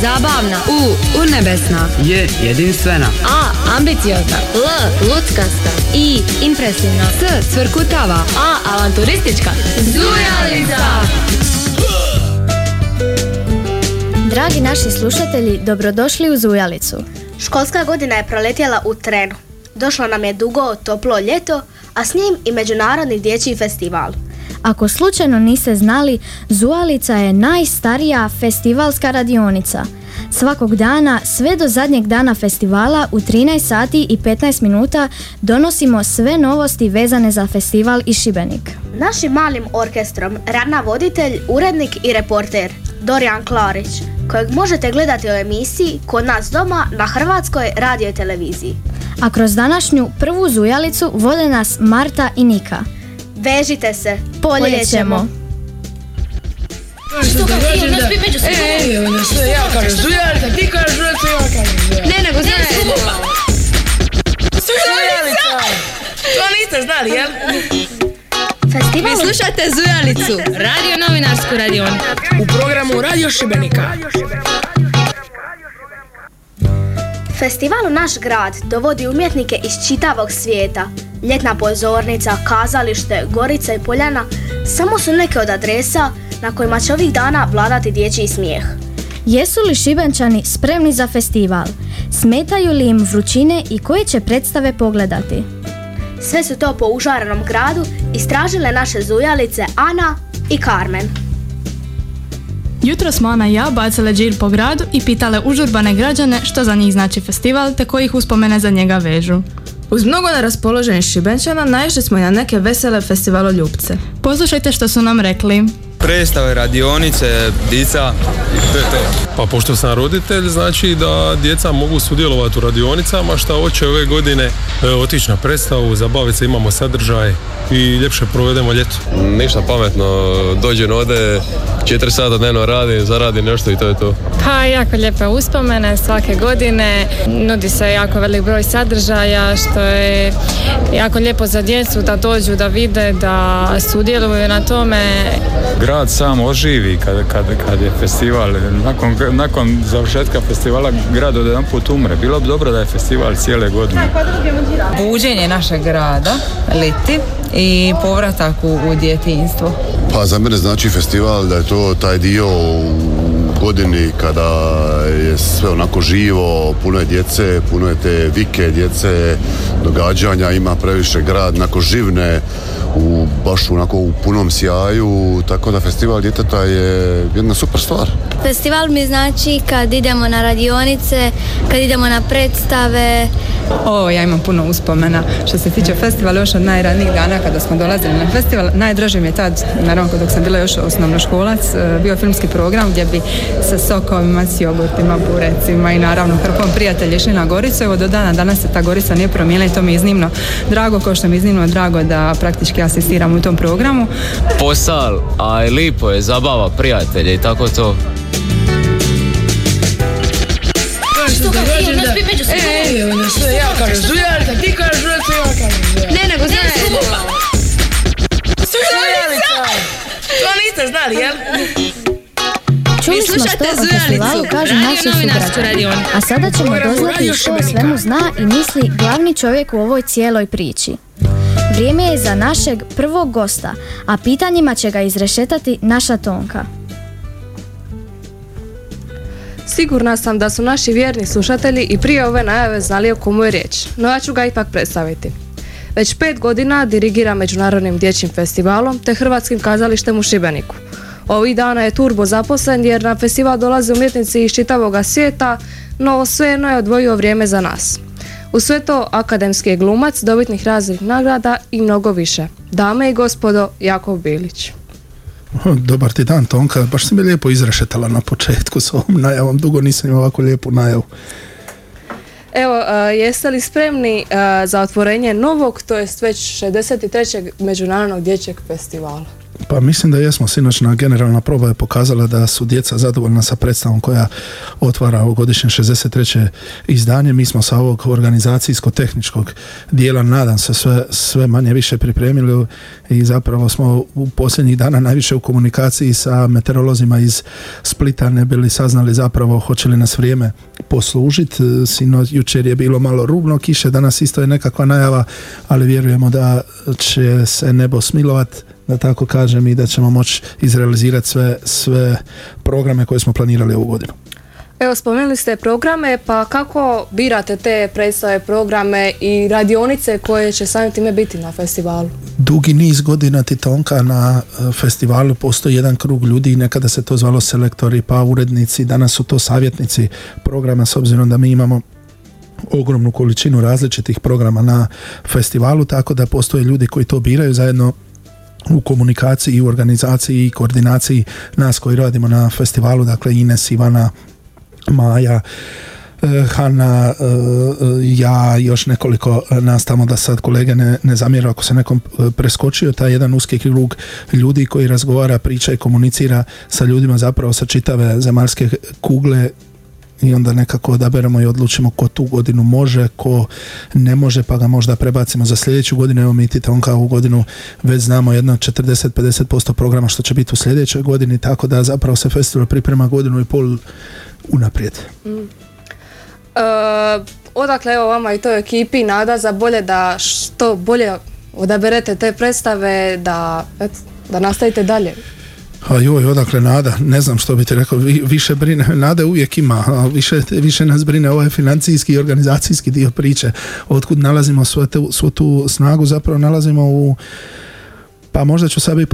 Zabavna. U. Urnebesna. J. Jedinstvena. A. Ambiciozna. L. Luckasta. I. Impresivna. S. Cvrkutava. A. Avanturistička. Zujalica! Dragi naši slušatelji, dobrodošli u Zujalicu. Školska godina je proletjela u trenu. Došlo nam je dugo, toplo ljeto, a s njim i Međunarodni dječji festival. Ako slučajno niste znali, Zujalica je najstarija festivalska radionica. Svakog dana, sve do zadnjeg dana festivala u 13 sati i 15 minuta donosimo sve novosti vezane za festival i Šibenik. Našim malim orkestrom rana voditelj, urednik i reporter Dorijan Klarić, kojeg možete gledati u emisiji Kod nas doma na Hrvatskoj radio televiziji. A kroz današnju prvu Zujalicu vode nas Marta i Nika. Vežite se, Poljećemo! Ne, nego To niste znali, jel? Festival Vi slušate Zujalicu, radio novinarsku radionicu. U programu Radio Šibenika. Festival u naš grad dovodi umjetnike iz čitavog svijeta. Ljetna pozornica, kazalište, Gorica i Poljana samo su neke od adresa na kojima će ovih dana vladati dječji smijeh. Jesu li Šibenčani spremni za festival? Smetaju li im vrućine i koje će predstave pogledati? Sve su to po užarenom gradu istražile naše zujalice Ana i Carmen. Jutro smo Ana i ja bacile džir po gradu i pitale užurbane građane što za njih znači festival te kojih uspomene za njega vežu. Uz mnogo neraspoloženih šibenčana naišli smo i na neke vesele festivaloljupce. Poslušajte što su nam rekli. predstave, radionice, dica i to je to. Pa pošto sam roditelj, znači da djeca mogu sudjelovati u radionicama, šta hoće ove godine e, otići na predstavu, zabaviti se, imamo sadržaj i ljepše provedemo ljeto. Ništa pametno, dođem ovdje, četiri sata dnevno radim, zaradim nešto i to je to. Pa jako lijepe uspomene svake godine, nudi se jako velik broj sadržaja što je jako lijepo za djecu da dođu, da vide, da sudjeluju na tome. grad sam oživi kad, kad, kad je festival. Nakon, nakon završetka festivala grad od jedan put umre. Bilo bi dobro da je festival cijele godine. buđenje našeg grada, liti i povratak u, u djetinjstvo. Pa za mene znači festival da je to taj dio u godini kada je sve onako živo, puno je djece, puno je te vike djece, događanja, ima previše grad, onako živne, u, baš onako u punom sjaju, tako da festival djeteta je jedna super stvar. Festival mi znači kad idemo na radionice, kad idemo na predstave. O, ja imam puno uspomena. Što se tiče festivala, još od najranijih dana kada smo dolazili na festival, najdraže mi je tad, naravno dok sam bila još osnovnoškolac, e, bio filmski program gdje bi sa sokovima, s jogurtima, burecima i naravno hrpom prijatelja išli na Goricu. Evo do dana danas se ta Gorica nije promijenila i to mi je iznimno drago, kao što mi je iznimno drago da praktički asistiram u tom programu. Posal, a i lipo je, zabava prijatelje i tako to. Sve ja kažem Zujalica, ti kažeš Zujalica, ja kažem Zujalica. Ne, nego Zujalica! To niste znali, jel? Čuli smo što o festivalu kažu naši sugrađani. A sada ćemo doznati što o svemu zna i misli glavni čovjek u ovoj cijeloj priči. Vrijeme je za našeg prvog gosta, a pitanjima će ga izrešetati naša Tonka. Sigurna sam da su naši vjerni slušatelji i prije ove najave znali o komu je riječ, no ja ću ga ipak predstaviti. Već pet godina dirigira Međunarodnim dječjim festivalom te Hrvatskim kazalištem u Šibeniku. Ovih dana je turbo zaposlen jer na festival dolaze umjetnici iz čitavoga svijeta, no svejedno je odvojio vrijeme za nas. U sve to akademski je glumac, dobitnih raznih nagrada i mnogo više. Dame i gospodo, Jakov Bilić. Dobar ti dan Tonka, baš si me lijepo izrešetala na početku s ovom najavom, dugo nisam imao ovako lijepu najavu. Evo, jeste li spremni za otvorenje novog, to jest već 63. Međunarodnog dječjeg festivala? Pa mislim da jesmo, sinoćna generalna proba je pokazala da su djeca zadovoljna sa predstavom koja otvara ovogodišnje 63. izdanje. Mi smo sa ovog organizacijsko-tehničkog dijela, nadam se, sve, sve manje više pripremili i zapravo smo u posljednjih dana najviše u komunikaciji sa meteorolozima iz Splita ne bili saznali zapravo hoće li nas vrijeme poslužiti. Sino, jučer je bilo malo rubno kiše, danas isto je nekakva najava, ali vjerujemo da će se nebo smilovat da tako kažem i da ćemo moći izrealizirati sve, sve programe koje smo planirali ovu godinu. Evo, spomenuli ste programe, pa kako birate te predstave, programe i radionice koje će samim time biti na festivalu? Dugi niz godina Titonka na e, festivalu postoji jedan krug ljudi, nekada se to zvalo selektori, pa urednici, danas su to savjetnici programa s obzirom da mi imamo ogromnu količinu različitih programa na festivalu, tako da postoje ljudi koji to biraju zajedno u komunikaciji i u organizaciji i koordinaciji nas koji radimo na festivalu, dakle Ines, Ivana, Maja, eh, Hanna, eh, ja još nekoliko nas tamo da sad kolege ne, ne zamjera ako se nekom preskočio taj jedan uski krug ljudi koji razgovara, priča i komunicira sa ljudima zapravo sa čitave zemaljske kugle i onda nekako odaberemo i odlučimo ko tu godinu može, ko ne može, pa ga možda prebacimo za sljedeću godinu. Evo mi Titonka ovu godinu već znamo jedno 40-50% programa što će biti u sljedećoj godini, tako da zapravo se festival priprema godinu i pol unaprijed. Mm. Uh, odakle evo vama i toj ekipi nada za bolje da što bolje odaberete te predstave, da, da nastavite dalje? A joj, odakle nada, ne znam što bi ti rekao, više brine, nade uvijek ima, više, više nas brine ovaj financijski i organizacijski dio priče, otkud nalazimo svu, svu tu snagu, zapravo nalazimo u pa možda ću sad biti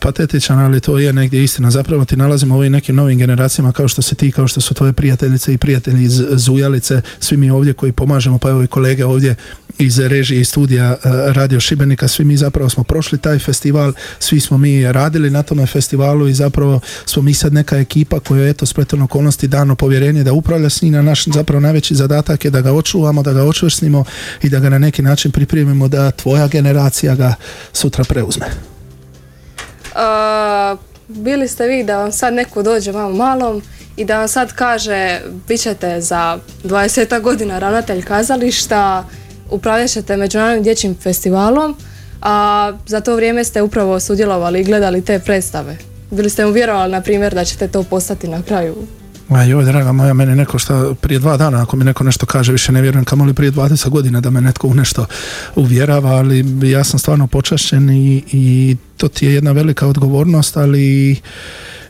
patetičan, ali to je negdje istina. Zapravo ti nalazimo u ovim nekim novim generacijama kao što se ti, kao što su tvoje prijateljice i prijatelji iz Zujalice, svi mi ovdje koji pomažemo, pa evo i kolege ovdje iz režije i studija e, Radio Šibenika, svi mi zapravo smo prošli taj festival, svi smo mi radili na tome festivalu i zapravo smo mi sad neka ekipa koja eto spletom okolnosti dano povjerenje da upravlja s njim, a naš zapravo najveći zadatak je da ga očuvamo, da ga očvrsnimo i da ga na neki način pripremimo da tvoja generacija ga sutra preuzme. Uh, bili ste vi da vam sad neko dođe vam malom i da vam sad kaže bit ćete za 20 godina ravnatelj kazališta, upravljat ćete Međunarodnim dječjim festivalom, a za to vrijeme ste upravo sudjelovali i gledali te predstave. Bili ste mu vjerovali, na primjer, da ćete to postati na kraju a joj, draga moja, meni neko što prije dva dana, ako mi neko nešto kaže, više ne vjerujem kamoli prije 20 godina da me netko u nešto uvjerava, ali ja sam stvarno počašćen i, i to ti je jedna velika odgovornost, ali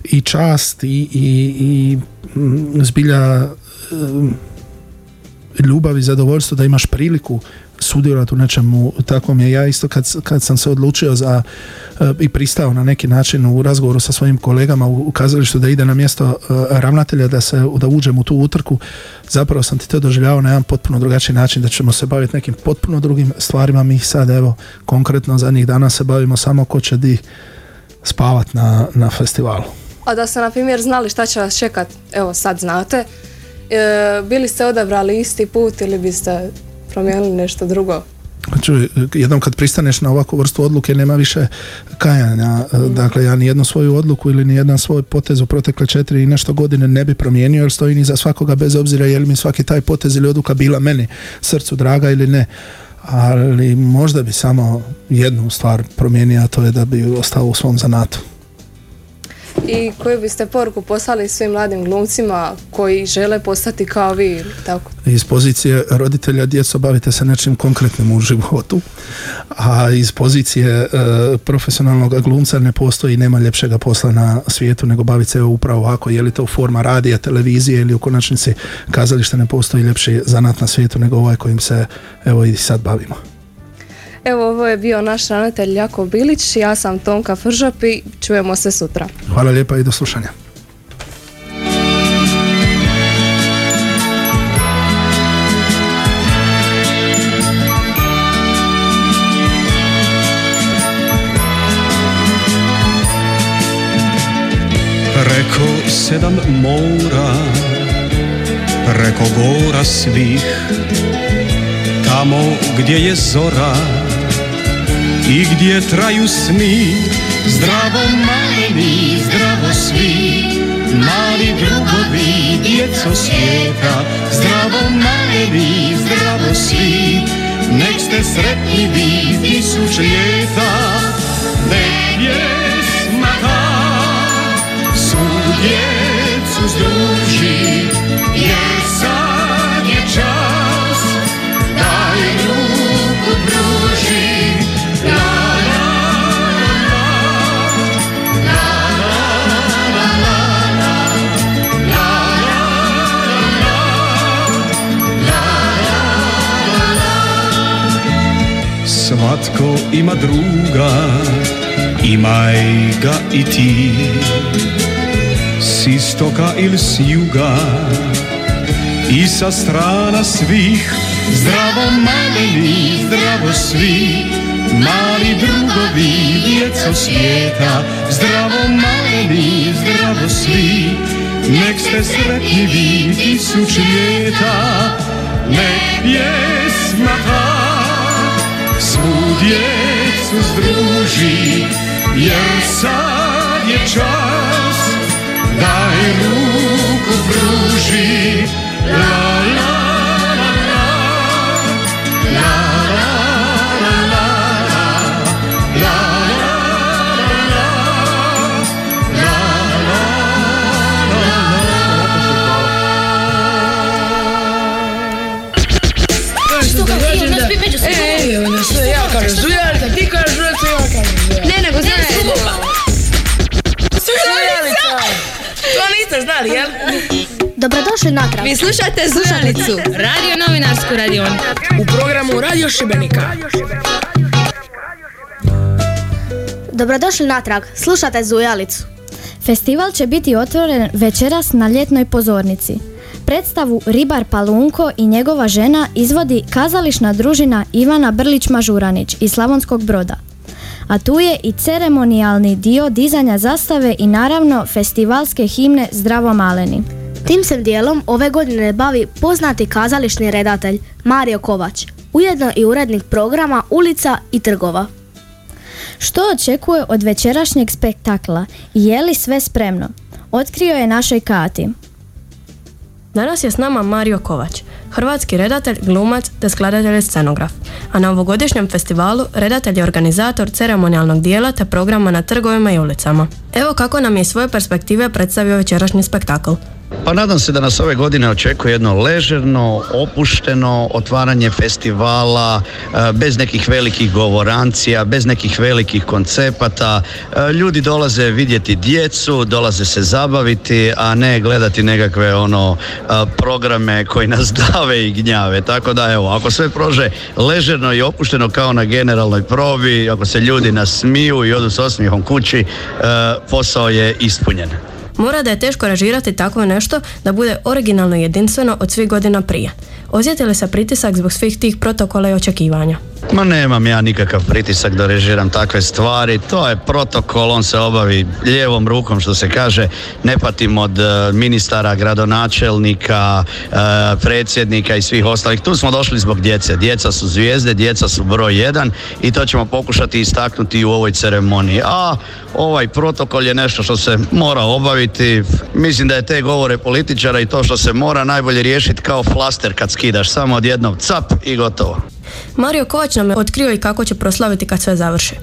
i čast i, i, i mm, zbilja mm, ljubav i zadovoljstvo da imaš priliku sudjelovati u nečemu takvom. Je ja isto kad, kad sam se odlučio za eh, i pristao na neki način u razgovoru sa svojim kolegama u, kazalištu da ide na mjesto uh, ravnatelja da se da uđem u tu utrku zapravo sam ti to doživljavao na jedan potpuno drugačiji način da ćemo se baviti nekim potpuno drugim stvarima. Mi sad evo konkretno zadnjih dana se bavimo samo ko će di spavat na, na festivalu. A da ste na primjer znali šta će vas čekat evo sad znate bili ste odabrali isti put ili biste promijenili nešto drugo? Čuj, jednom kad pristaneš na ovakvu vrstu odluke nema više kajanja. Mm. Dakle, ja ni jednu svoju odluku ili ni jedan svoj potez u protekle četiri i nešto godine ne bi promijenio jer stoji ni za svakoga bez obzira je li mi svaki taj potez ili odluka bila meni srcu draga ili ne. Ali možda bi samo jednu stvar promijenio, a to je da bi ostao u svom zanatu i koju biste poruku poslali svim mladim glumcima koji žele postati kao vi tako? Iz pozicije roditelja djeco bavite se nečim konkretnim u životu, a iz pozicije e, profesionalnog glumca ne postoji nema ljepšega posla na svijetu nego baviti se upravo ovako, je li to forma radija, televizije ili u konačnici kazališta ne postoji ljepši zanat na svijetu nego ovaj kojim se evo i sad bavimo. Evo, ovo je bio naš ravnatelj Jako Bilić, ja sam Tonka Fržap i čujemo se sutra. Hvala lijepa i do slušanja. Preko sedam mora, preko gora svih, tamo gdje je zora, i gdje traju sni Zdravo maleni, zdravo svi, mali drugovi, djeco svijeta. Zdravo maleni, zdravo svi, nek ste sretni vi tisuć ljeta. Nek pjesma ta svu djecu združi, jer sad Svatko ima druga, imaj ga i ti. S istoka ili s juga I sa strana svih. Zdravo maleni, zdravo svi Mali drugovi, djeco svijeta. Zdravo maleni, zdravo svi Nek ste sretni vi tisuć ljeta. Nek pjesma ta svu djecu združi Jer sad je Daj ruku pruži la la La la la Dobrodošli natrag. Vi slušate Zujalicu, radio novinarsku radionicu. U programu Radio Šibenika. Dobrodošli natrag. Slušate Zujalicu. Festival će biti otvoren večeras na ljetnoj pozornici. Predstavu Ribar Palunko i njegova žena izvodi kazališna družina Ivana Brlić-Mažuranić iz Slavonskog broda. A tu je i ceremonijalni dio dizanja zastave i naravno festivalske himne Zdravo maleni. Tim se dijelom ove godine bavi poznati kazališni redatelj Mario Kovač, ujedno i urednik programa Ulica i trgova. Što očekuje od večerašnjeg spektakla i je li sve spremno? Otkrio je našoj Kati. Danas je s nama Mario Kovač, hrvatski redatelj, glumac te skladatelj scenograf. A na ovogodišnjem festivalu redatelj je organizator ceremonijalnog dijela te programa na trgovima i ulicama. Evo kako nam je svoje perspektive predstavio večerašnji spektakl. Pa nadam se da nas ove godine očekuje jedno ležerno, opušteno otvaranje festivala, e, bez nekih velikih govorancija, bez nekih velikih koncepata. E, Ljudi dolaze vidjeti djecu, dolaze se zabaviti, a ne gledati nekakve ono e, programe koji nas dave i gnjave. Tako da evo, ako sve prože ležerno i opušteno kao na generalnoj probi, ako se ljudi nasmiju i odu s osmijehom kući, posao je ispunjen. Mora da je teško režirati tako nešto da bude originalno jedinstveno od svih godina prije. Osjeti li se pritisak zbog svih tih protokola i očekivanja? Ma nemam ja nikakav pritisak da režiram takve stvari, to je protokol, on se obavi lijevom rukom što se kaže, ne patim od e, ministara, gradonačelnika, e, predsjednika i svih ostalih. Tu smo došli zbog djece, djeca su zvijezde, djeca su broj jedan i to ćemo pokušati istaknuti u ovoj ceremoniji. A ovaj protokol je nešto što se mora obaviti, mislim da je te govore političara i to što se mora najbolje riješiti kao flaster kad skidaš, samo odjednom cap i gotovo. Mario Kovač nam je otkrio i kako će proslaviti kad sve završi.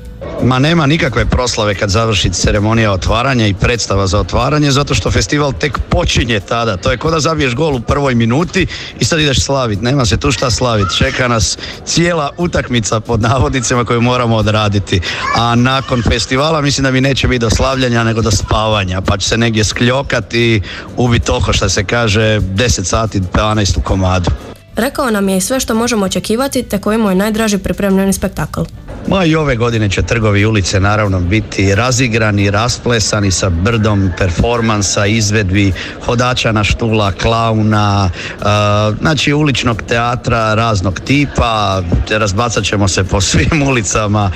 Ma nema nikakve proslave kad završi ceremonija otvaranja i predstava za otvaranje zato što festival tek počinje tada. To je ko da zabiješ gol u prvoj minuti i sad ideš slavit. Nema se tu šta slavit. Čeka nas cijela utakmica pod navodnicima koju moramo odraditi. A nakon festivala mislim da mi neće biti do slavljanja nego do spavanja. Pa će se negdje skljokati i ubiti oko što se kaže 10 sati 12 u komadu. Rekao nam je i sve što možemo očekivati te koji mu je najdraži pripremljeni spektakl. Ma i ove godine će trgovi ulice naravno biti razigrani, rasplesani sa brdom performansa, izvedbi, hodača na štula, klauna, znači uličnog teatra raznog tipa, razbacat ćemo se po svim ulicama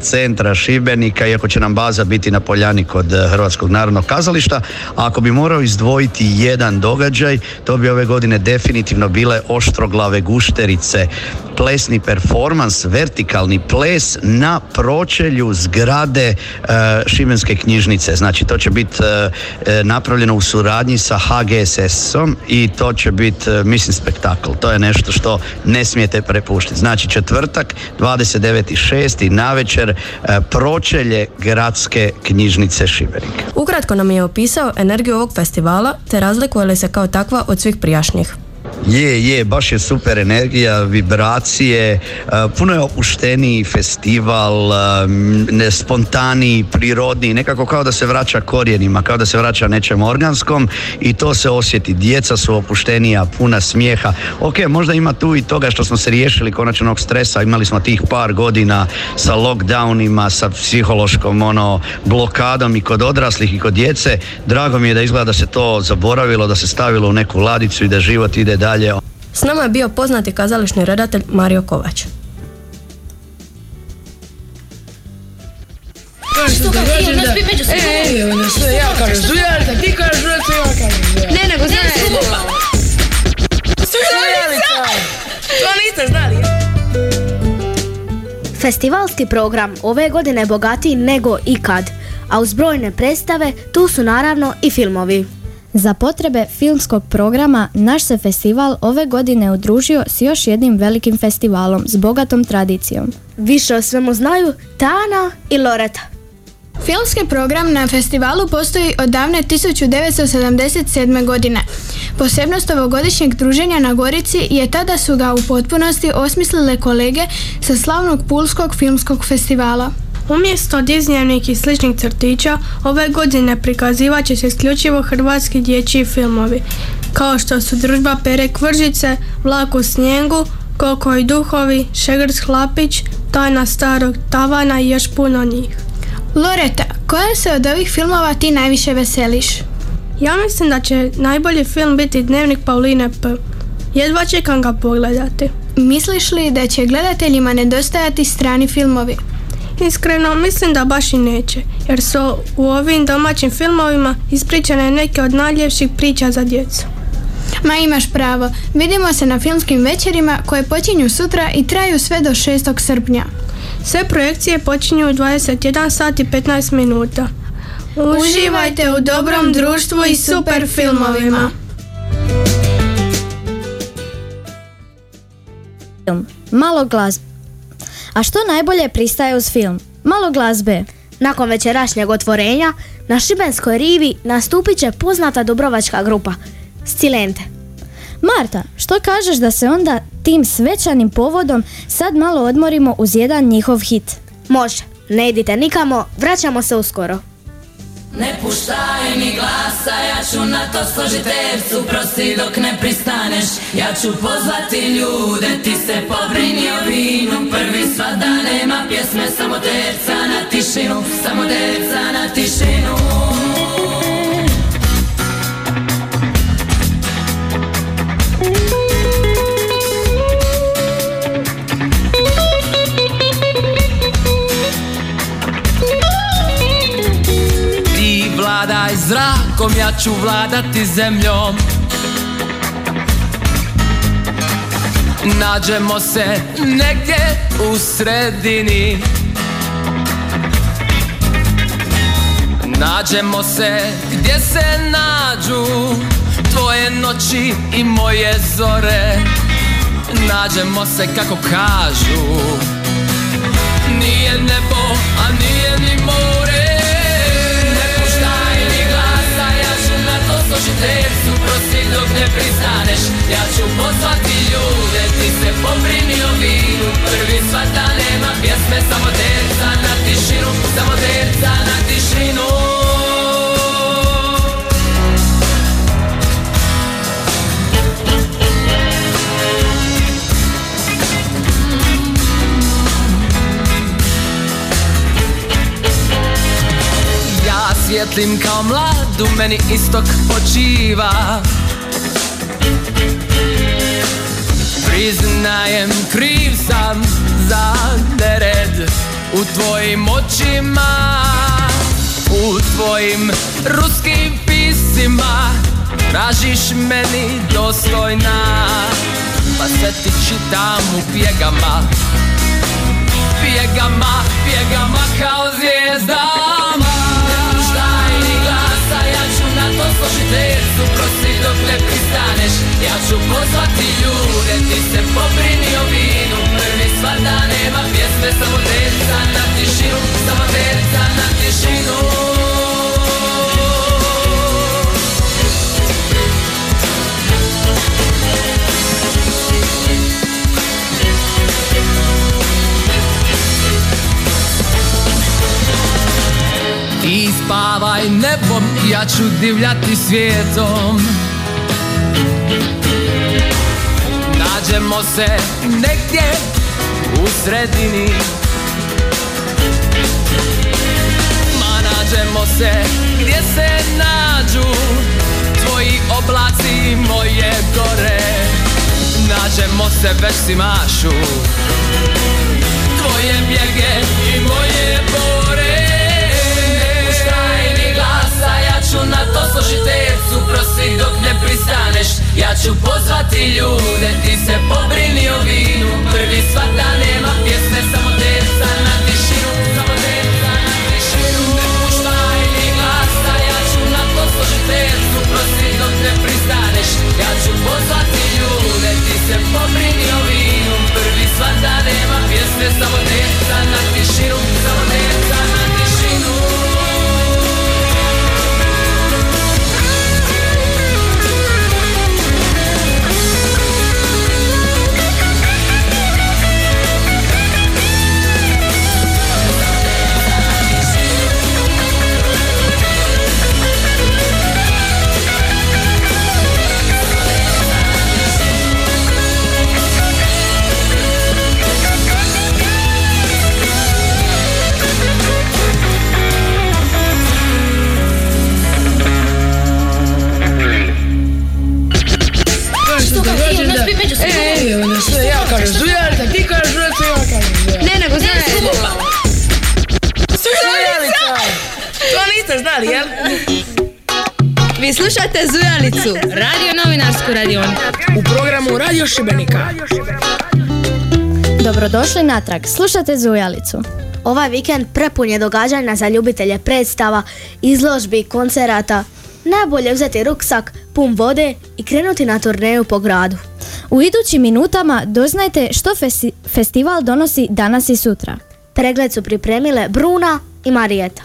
centra Šibenika, iako će nam baza biti na Poljani kod Hrvatskog narodnog kazališta, a ako bi morao izdvojiti jedan događaj, to bi ove godine definitivno bile oštroglave gušterice, plesni performans, vertikalni ples na pročelju zgrade e, Šibenske knjižnice. Znači to će biti e, e, napravljeno u suradnji sa HGSS-om i to će biti, mislim, spektakl. To je nešto što ne smijete prepuštiti. Znači četvrtak, 29.6. na večer, pročelje gradske knjižnice Šibenik. Ukratko nam je opisao energiju ovog festivala te razlikuje li se kao takva od svih prijašnjih. Je, je, baš je super energija, vibracije, e, puno je opušteniji festival, e, spontaniji, prirodniji, nekako kao da se vraća korijenima, kao da se vraća nečem organskom i to se osjeti. Djeca su opuštenija, puna smijeha. Ok, možda ima tu i toga što smo se riješili konačnog stresa, imali smo tih par godina sa lockdownima, sa psihološkom ono, blokadom i kod odraslih i kod djece. Drago mi je da izgleda da se to zaboravilo, da se stavilo u neku ladicu i da život ide dalje. S nama je bio poznati kazališni redatelj Mario Kovač. Što kao ti, nas među sve. ja kažem zujalica, ti kažeš zujalica, ja kažem zujalica. Ne, nego zujalica. Zujalica! To niste znali. Festivalski program ove godine je bogatiji nego ikad, a uz brojne predstave tu su naravno i filmovi. Za potrebe filmskog programa naš se festival ove godine udružio s još jednim velikim festivalom s bogatom tradicijom. Više o svemu znaju Tana i Loreta. Filmski program na festivalu postoji od davne 1977. godine. Posebnost ovogodišnjeg druženja na Gorici je tada su ga u potpunosti osmislile kolege sa slavnog Pulskog filmskog festivala. Umjesto diznjevnih i sličnih crtića, ove godine prikazivat će se isključivo hrvatski dječji filmovi, kao što su Družba Pere Kvržice, Vlak u snijegu, Koko i duhovi, Šegrs hlapić, Tajna starog tavana i još puno njih. Loreta, koja se od ovih filmova ti najviše veseliš? Ja mislim da će najbolji film biti Dnevnik Pauline P. Jedva čekam ga pogledati. Misliš li da će gledateljima nedostajati strani filmovi? Iskreno mislim da baš i neće, jer su u ovim domaćim filmovima ispričane neke od najljepših priča za djecu. Ma imaš pravo, vidimo se na filmskim večerima koje počinju sutra i traju sve do 6. srpnja. Sve projekcije počinju u 21 sat i 15 minuta. Uživajte u dobrom društvu i super filmovima. Malo glazbe a što najbolje pristaje uz film? Malo glazbe. Nakon večerašnjeg otvorenja na Šibenskoj rivi nastupit će poznata dubrovačka grupa Scilente. Marta, što kažeš da se onda tim svečanim povodom sad malo odmorimo uz jedan njihov hit? Može, ne idite nikamo, vraćamo se uskoro. Ne puštaj mi glasa, ja ću na to složit Prosti dok ne pristaneš, ja ću pozvati ljude Ti se pobrini o vinu, prvi sva da nema pjesme Samo terca na tišinu, samo terca na tišinu vladaj zrakom, ja ću vladati zemljom. Nađemo se negdje u sredini. Nađemo se gdje se nađu Tvoje noći i moje zore. Nađemo se kako kažu. Nije nebo, a nije ni more Složitelj prosi dok ne pristaneš. Ja ću pozvati ljude Ti se pobrini o vinu. Prvi svata nema pjesme Samo terca na tišinu Samo terca na tišinu Svjetlim kao mlad meni istok počiva. Priznajem kriv sam za nered u tvojim očima. U tvojim ruskim pisima Tražiš meni dostojna. Pa sve ti čitam u pjegama. Pjegama, pjegama kao zvijezdama to složiti Su prosi dok ne pristaneš. Ja ću pozvati ljude, ti se pobrini o vinu. Prvi svar da nema pjesme, ja ću divljati svijetom. Nađemo se negdje u sredini. Ma nađemo se gdje se nađu Tvoji oblaci moje gore. Nađemo se već si mašu Tvoje bjege i moje bore pozvati Radio Šibenika. Dobrodošli natrag, slušate Zujalicu. Ovaj vikend prepun je događanja za ljubitelje predstava, izložbi, koncerata. Najbolje uzeti ruksak, pun vode i krenuti na turneju po gradu. U idućim minutama doznajte što festi- festival donosi danas i sutra. Pregled su pripremile Bruna i Marijeta.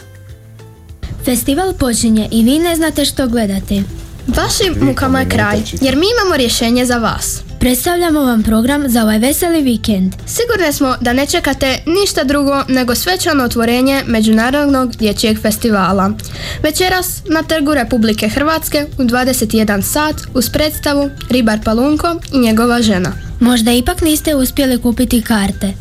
Festival počinje i vi ne znate što gledati. Vašim mukama je kraj, jer mi imamo rješenje za vas. Predstavljamo vam program za ovaj veseli vikend. Sigurni smo da ne čekate ništa drugo nego svečano otvorenje Međunarodnog dječjeg festivala. Večeras na Trgu Republike Hrvatske u 21 sat uz predstavu Ribar Palunko i njegova žena. Možda ipak niste uspjeli kupiti karte.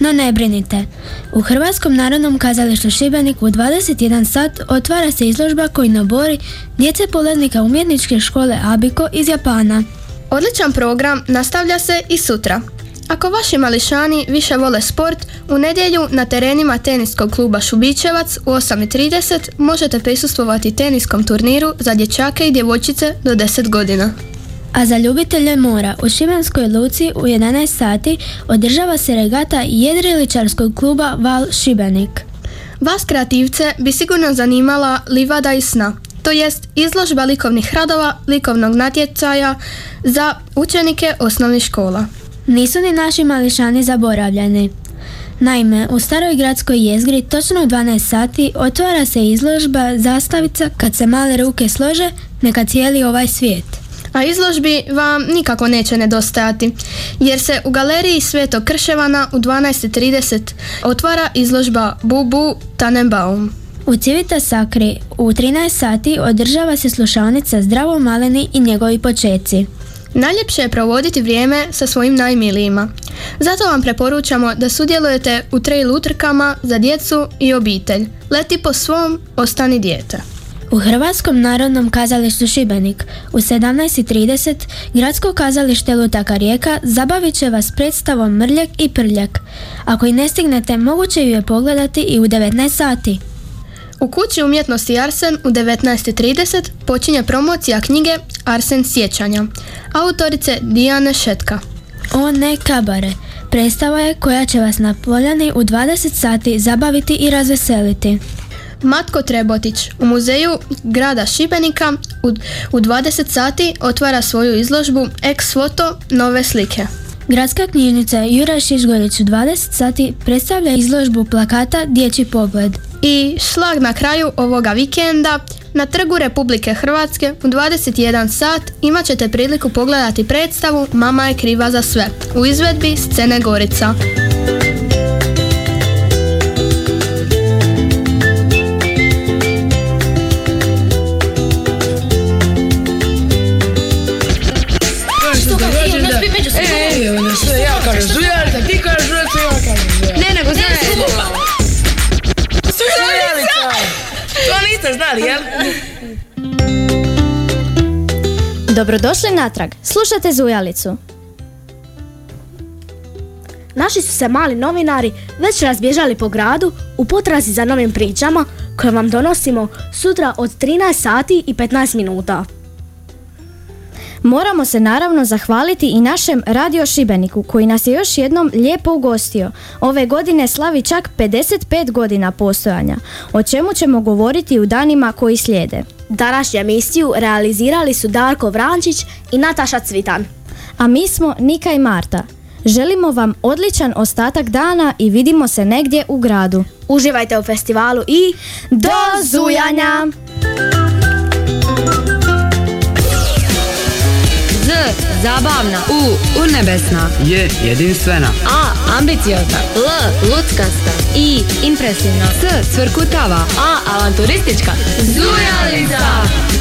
No ne brinite. U Hrvatskom narodnom kazalištu Šibenik u 21 sat otvara se izložba koji nabori djece polaznika umjetničke škole Abiko iz Japana. Odličan program nastavlja se i sutra. Ako vaši mališani više vole sport, u nedjelju na terenima teniskog kluba Šubićevac u 8.30 možete prisustvovati teniskom turniru za dječake i djevojčice do 10 godina. A za ljubitelje mora u Šibenskoj luci u 11 sati održava se regata jedriličarskog kluba Val Šibenik. Vas kreativce bi sigurno zanimala livada i sna, to jest izložba likovnih radova likovnog natjecaja za učenike osnovnih škola. Nisu ni naši mališani zaboravljeni. Naime, u staroj gradskoj jezgri točno u 12 sati otvara se izložba zastavica kad se male ruke slože, neka cijeli ovaj svijet. A izložbi vam nikako neće nedostajati, jer se u galeriji Svetog Krševana u 12.30 otvara izložba Bubu Tannenbaum. U Civita Sakri u 13 sati održava se slušalnica Zdravo maleni i njegovi počeci. Najljepše je provoditi vrijeme sa svojim najmilijima. Zato vam preporučamo da sudjelujete u trail utrkama za djecu i obitelj. Leti po svom, ostani dijete. U Hrvatskom narodnom kazalištu Šibenik u 17.30 gradsko kazalište Lutaka Rijeka zabavit će vas predstavom Mrljak i Prljak. Ako i ne stignete, moguće ju je pogledati i u 19 sati. U kući umjetnosti Arsen u 19.30 počinje promocija knjige Arsen sjećanja, autorice Dijane Šetka. O ne kabare. Predstava je koja će vas na Poljani u 20 sati zabaviti i razveseliti. Matko Trebotić u muzeju grada Šibenika u, u 20 sati otvara svoju izložbu Ex foto nove slike. Gradska knjižnica Juraj Šišgorić u 20 sati predstavlja izložbu plakata Dječji pogled. I šlag na kraju ovoga vikenda na Trgu Republike Hrvatske u 21 sat imat ćete priliku pogledati predstavu Mama je kriva za sve u izvedbi scene Gorica. Znali, jel? Dobrodošli natrag, slušate Zujalicu. Naši su se mali novinari već razbježali po gradu u potrazi za novim pričama koje vam donosimo sutra od 13 sati i 15 minuta. Moramo se naravno zahvaliti i našem Radio Šibeniku koji nas je još jednom lijepo ugostio. Ove godine slavi čak 55 godina postojanja, o čemu ćemo govoriti u danima koji slijede. Današnju emisiju realizirali su Darko Vrančić i Nataša Cvitan. A mi smo Nika i Marta. Želimo vam odličan ostatak dana i vidimo se negdje u gradu. Uživajte u festivalu i do zujanja! Z. Zabavna. U. Urnebesna. J. Jedinstvena. A. Ambiciozna. L. Luckasta. I. Impresivna. S. Cvrkutava. A. Avanturistička. Zujalica!